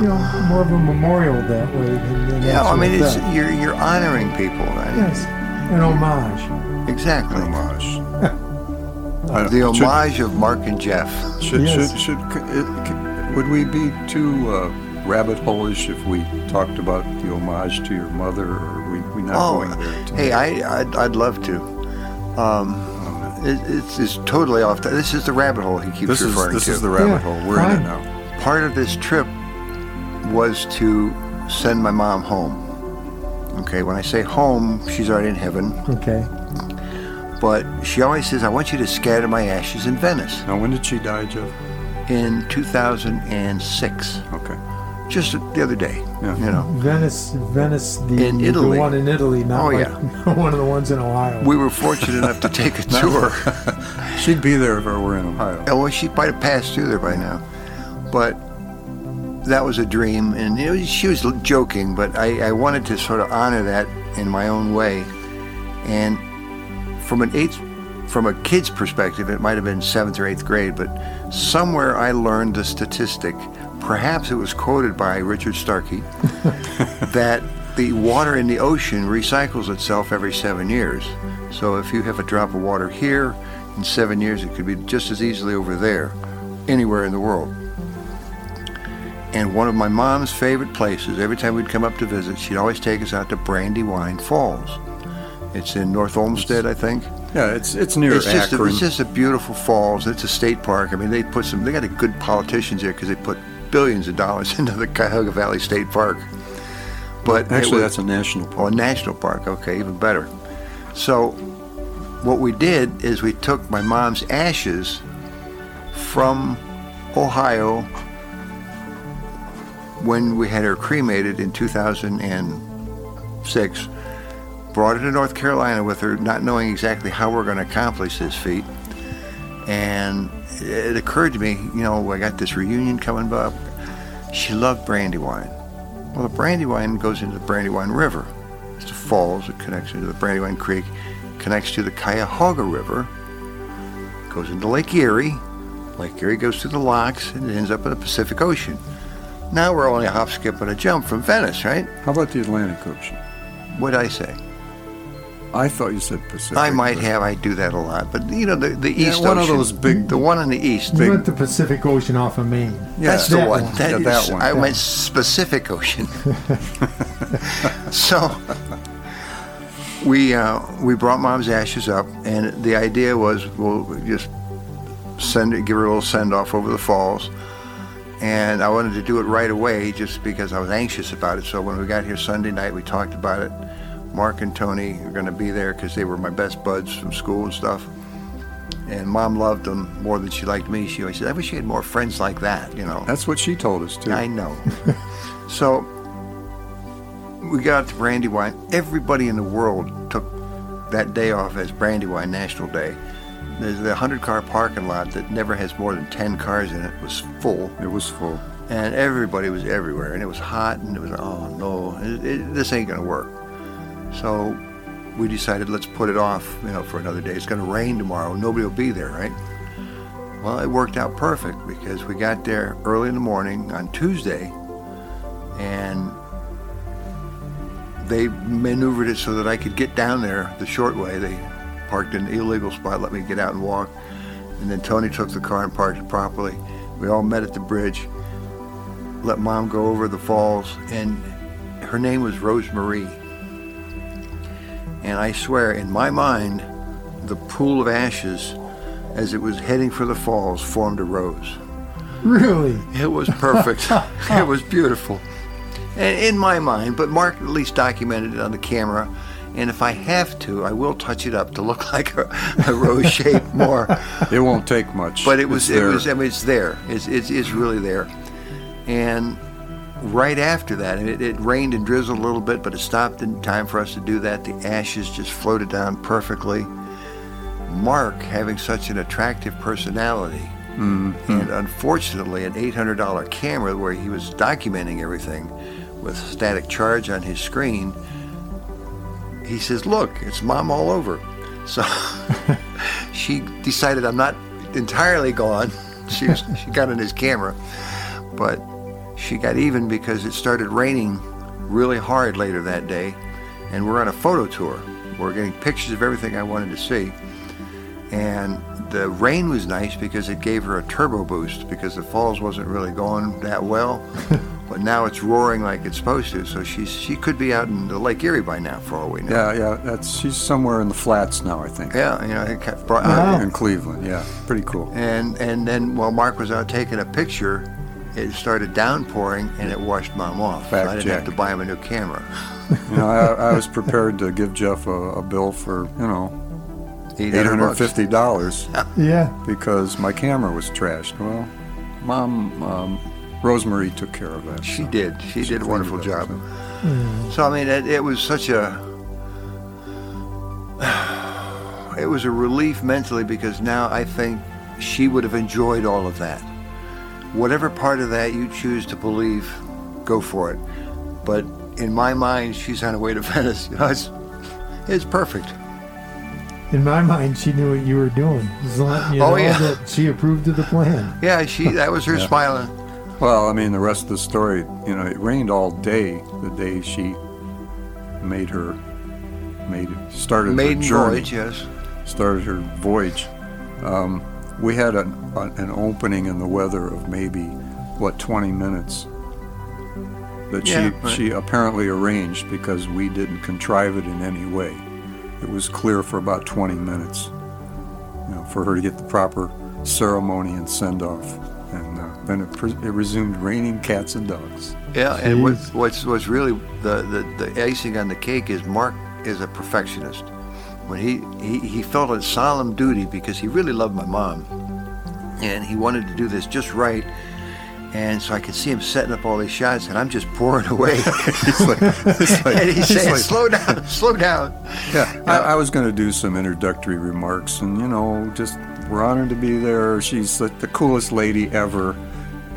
you know, more of a memorial that way than, than Yeah, I mean, it's theft. you're you're honoring people, right? yes, an homage. Exactly. Homage. I- The should- homage of Mark and Jeff. Should, Yes. should, should, c- it, would we be too uh, rabbit hole-ish if we talked about the homage to your mother, or are we, we not Oh, going there today? hey, I I'd, I'd love to. Um, it, it's, it's totally off. The, this is the rabbit hole he keeps this is referring this to. is the rabbit Yeah, hole. We're in it now. Part of this trip was to send my mom home. Okay, when I say home, she's already in heaven. Okay. But she always says, "I want you to scatter my ashes in Venice." Now, when did she die, Jeff? In 2006, Okay. just the other day. Yeah. You know, Venice, Venice, the, In the one in Italy, not Oh, like yeah. one of the ones in Ohio. we were fortunate enough to take a tour. She'd be there if I were in Ohio. Oh, well, she might have passed through there by now, but that was a dream, and you know, she was joking, but I, I wanted to sort of honor that in my own way, and from an eighth, from a kid's perspective, it might have been seventh or eighth grade, but somewhere I learned the statistic, perhaps it was quoted by Richard Starkey, that the water in the ocean recycles itself every seven years. So if you have a drop of water here, in seven years it could be just as easily over there, anywhere in the world. And one of my mom's favorite places, every time we'd come up to visit, she'd always take us out to Brandywine Falls. It's in North Olmsted, I think. Yeah, it's it's near It's just, a, Akron. it's just a beautiful falls. It's a state park. I mean, they put some. They got a good politicians there because they put billions of dollars into the Cuyahoga Valley State Park. But Actually, was- that's a national Oh, park. a national park. Okay, even better. So, what we did is we took my mom's ashes from Ohio when we had her cremated in 2006, brought her to North Carolina with her, not knowing exactly how we're going to accomplish this feat. And it occurred to me, you know, I got this reunion coming up. She loved Brandywine. Well, the Brandywine goes into the Brandywine River. It's a falls that connects into the Brandywine Creek, connects to the Cuyahoga River, goes into Lake Erie. Lake Erie goes through the locks and it ends up in the Pacific Ocean. Now we're only a hop, skip, and a jump from Venice, right? How about the Atlantic Ocean? What'd I say? I thought you said Pacific. I might have. I do that a lot, but you know the the Yeah, East one of those big- the one on the east. you Big, went the Pacific Ocean off of Maine. Yeah, that's the that one. one. That Yeah, is- that one. I Yeah. went Pacific Ocean. so we uh, we brought mom's ashes up, and the idea was we'll just send it, give her a little send off over the falls. And I wanted to do it right away, just because I was anxious about it. So when we got here Sunday night, we talked about it. Mark and Tony are going to be there because they were my best buds from school and stuff. And mom loved them more than she liked me. She always said, "I wish she had more friends like that," you know. That's what she told us too. I know. so we got to Brandywine. Everybody in the world took that day off as Brandywine National Day. There's the 100 car parking lot that never has more than 10 cars in it was full, It was full. and everybody was everywhere, and it was hot, and it was, oh no, it, it, this ain't gonna work. So we decided let's put it off, you know, for another day. It's gonna rain tomorrow. Nobody will be there, right? Well, it worked out perfect because we got there early in the morning on Tuesday, and they maneuvered it so that I could get down there the short way. They parked in an illegal spot, let me get out and walk, and then Tony took the car and parked it properly. We all met at the bridge, let mom go over the falls, and her name was Rosemarie. And I swear, in my mind, the pool of ashes, as it was heading for the falls, formed a rose. Really? It was perfect. it was beautiful. And in my mind, but Mark at least documented it on the camera. And if I have to, I will touch it up to look like a, a rose shape more. It won't take much. But it was, It's it there. was, I mean, it's there. It's, it's, it's really there. And right after that, it, it rained and drizzled a little bit, but it stopped in time for us to do that. The ashes just floated down perfectly. Mark, having such an attractive personality, mm-hmm. and unfortunately, an $800 camera where he was documenting everything with static charge on his screen, he says, Look, it's mom all over. So she decided I'm not entirely gone. She, was, she got in his camera. But she got even because it started raining really hard later that day, and we're on a photo tour. We're getting pictures of everything I wanted to see, and the rain was nice because it gave her a turbo boost because the falls wasn't really going that well. But now it's roaring like it's supposed to, so she's she could be out in the Lake Erie by now, for all we know. Yeah, yeah. That's she's somewhere in the flats now, I think. Yeah, you know, it kept brought, Wow. In Cleveland, yeah. Pretty cool. and and then while Mark was out taking a picture, it started downpouring and it washed Mom off. Back so I didn't jack. have to buy him a new camera. You know, I, I was prepared to give Jeff a, a bill for, you know, eight hundred bucks. fifty dollars Yeah. because my camera was trashed. Well, Mom, um, Rosemary took care of that. She so did. She, did a wonderful job. so. Mm. So I mean, it, it was such a. It was a relief mentally because now I think she would have enjoyed all of that. Whatever part of that you choose to believe, go for it. But in my mind, she's on her way to Venice. You know, it's, it's perfect. In my mind, she knew what you were doing. Just letting you Oh, yeah. that she approved of the plan. Yeah, she. That was her Yeah. smiling. Well, I mean, the rest of the story, you know, it rained all day the day she made her, made started Maiden her journey, voyage, yes. started her voyage. Um, we had an, an opening in the weather of maybe, what, 20 minutes that Yeah, she, right. she apparently arranged because we didn't contrive it in any way. It was clear for about 20 minutes, you know, for her to get the proper ceremony and send off. And uh, then it, pre- it resumed raining cats and dogs. Yeah, and what, what's what's really the, the, the icing on the cake is Mark is a perfectionist. When he, he, he felt a solemn duty because he really loved my mom, and he wanted to do this just right. And so I could see him setting up all these shots, and I'm just pouring away. It's like, it's like- and he's it's saying, like- "Slow down, slow down." Yeah, I, I was going to do some introductory remarks, and you know, just we're honored to be there. She's like the coolest lady ever,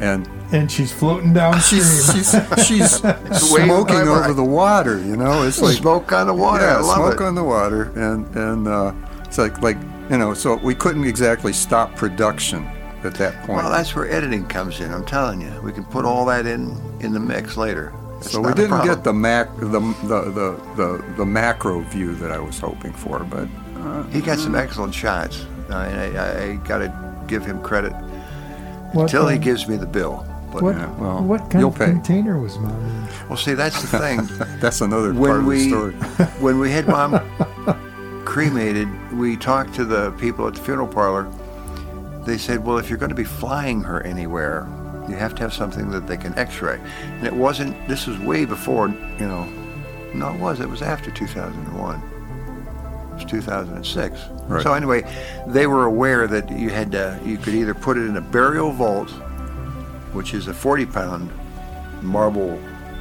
and And she's floating downstream. she's she's she's smoking bye-bye. over the water. You know, it's like Smoke on the water. yeah, I love smoke it. on the water, and and uh, it's like like you know, so we couldn't exactly stop production at that point. well, that's where editing comes in. I'm telling you, we can put all that in in the mix later. It's so we didn't get the mac the, the the the the macro view that I was hoping for, but uh, He got some excellent shots. I, I, I got to give him credit what, until he uh, gives me the bill. But What, Yeah, well, what kind you'll of pay. container was mom in? well, see, that's the thing. that's another part when of the story. when we had mom cremated, we talked to the people at the funeral parlor. They said, "Well, if you're going to be flying her anywhere, you have to have something that they can X-ray." And it wasn't. This was way before, you know. No, it was. It was after 2001. Was 2006. Right. So anyway, they were aware that you had to. You could either put it in a burial vault, which is a 40-pound marble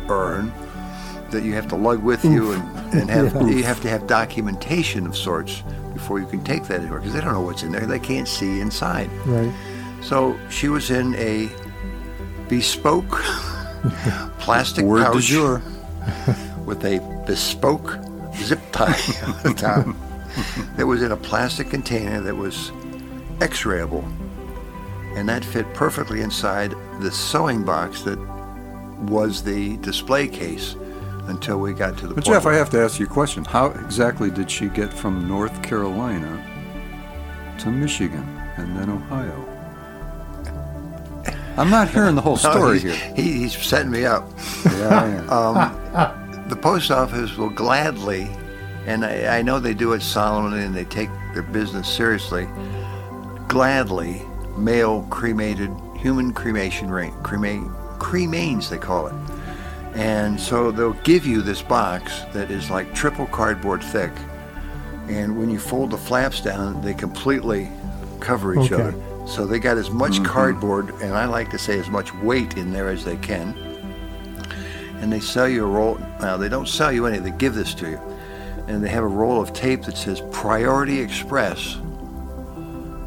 urn that you have to lug with you and, and have Yeah. you have to have documentation of sorts before you can take that anywhere because they don't know what's in there. They can't see inside. Right. So she was in a bespoke plastic Word pouch with a bespoke zip tie on the top that was in a plastic container that was x-rayable and that fit perfectly inside the sewing box that was the display case until we got to the But Jeff, I have to ask you a question. How exactly did she get from North Carolina to Michigan and then Ohio? I'm not hearing the whole No, story he's, here. he- he's setting me up Yeah, yeah. Um, the post office will gladly, and I, I know they do it solemnly and they take their business seriously, gladly mail cremated human cremation ring, crema, cremains they call it. And so they'll give you this box that is like triple cardboard thick. And when you fold the flaps down, they completely cover each Okay. other. So they got as much mm-hmm. cardboard, and I like to say as much weight in there as they can and they sell you a roll. Now they don't sell you any; they give this to you, and they have a roll of tape that says Priority Express.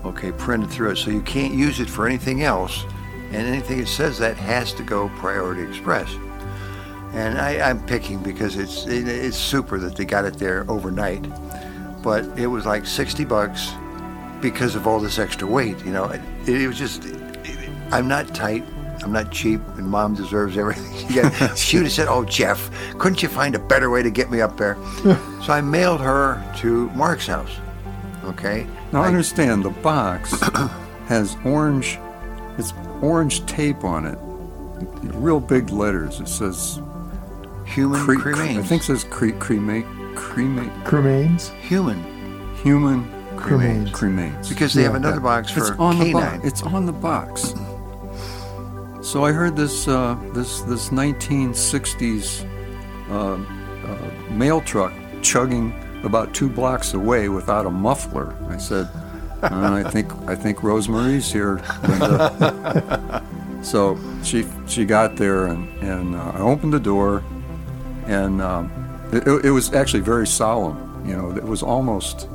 Okay, printed through it, so you can't use it for anything else, and anything that says that has to go Priority Express. And I, I'm picking because it's it, it's super that they got it there overnight, but it was like 60 bucks because of all this extra weight. You know, it, it was just. I'm not tight. I'm not cheap, and Mom deserves everything. She, got, she would have said, "Oh, Jeff, couldn't you find a better way to get me up there?" so I mailed her to Mark's house. Okay. Now I- understand the box has orange, it's orange tape on it, real big letters. It says human cre- cremains. I think it says cre- cremate, cremate, Cremains? human human Cremains. cremains. because they have Yeah. another box for it's on the canine. box. It's on the box. So I heard this uh, this this 1960s uh, uh, mail truck chugging about two blocks away without a muffler. I said, "Uh, I think I think Rosemary's here. Linda." so she she got there and and uh, I opened the door, and um, it, it was actually very solemn. You know, it was almost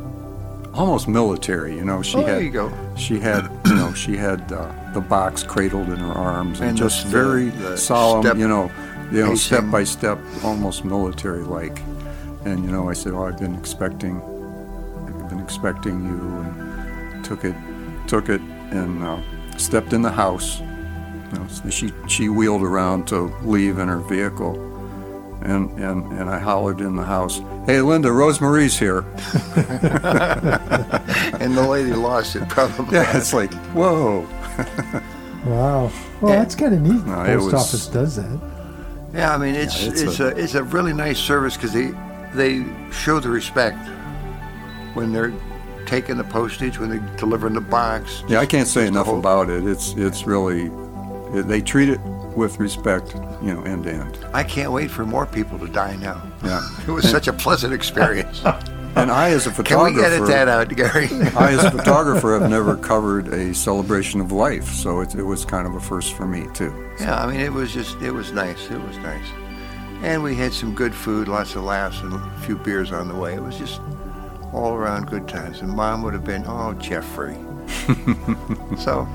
almost military. You know, she oh, had there you go. she had, you know, she had uh, the box cradled in her arms and, And just the- very the solemn, step you know, you know, pacing. step by step, almost military-like. And you know, I said, "Oh, I've been expecting, I've been expecting you," and took it, took it, and uh, stepped in the house. You know, so she she wheeled around to leave in her vehicle, and and and I hollered in the house, "Hey, Linda, Rosemary's here." And the lady lost it probably. Yeah, it's like, whoa. Wow. Well, Yeah. that's kind of neat. No, Post was- office does that. Yeah, I mean it's Yeah, it's, it's a, a- it's a really nice service because they they show the respect when they're taking the postage when they're delivering the box. Yeah, I can't say enough whole- about it. It's it's really it, they treat it with respect, you know, end to end. I can't wait for more people to die now. Yeah. It was such a pleasant experience. And I, as a photographer, Can we edit that out, Gary? I, as a photographer, have never covered a celebration of life, so it, it was kind of a first for me too. yeah, I mean it was just it was nice. It was nice, and we had some good food, lots of laughs, and a few beers on the way. It was just all around good times. And Mom would have been, oh Jeffrey. so